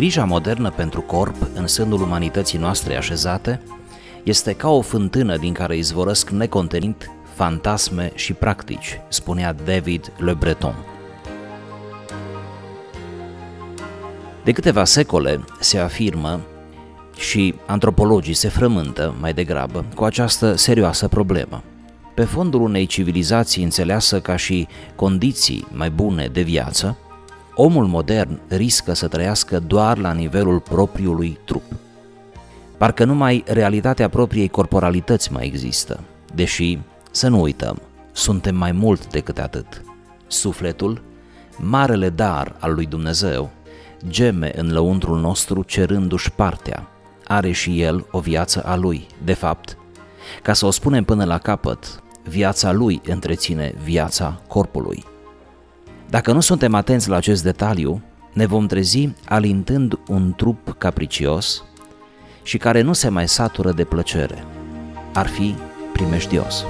Grija modernă pentru corp în sânul umanității noastre așezate este ca o fântână din care izvorăsc necontenit fantasme și practici, spunea David Le Breton. De câteva secole se afirmă și antropologii se frământă mai degrabă cu această serioasă problemă. Pe fondul unei civilizații înțeleasă ca și condiții mai bune de viață, omul modern riscă să trăiască doar la nivelul propriului trup. Parcă numai realitatea propriei corporalități mai există, deși, să nu uităm, suntem mai mult decât atât. Sufletul, marele dar al lui Dumnezeu, geme în lăuntrul nostru cerându-și partea. Are și el o viață a lui, de fapt. Ca să o spunem până la capăt, viața lui întreține viața corpului. Dacă nu suntem atenți la acest detaliu, ne vom trezi alintând un trup capricios și care nu se mai satură de plăcere. Ar fi primejdios.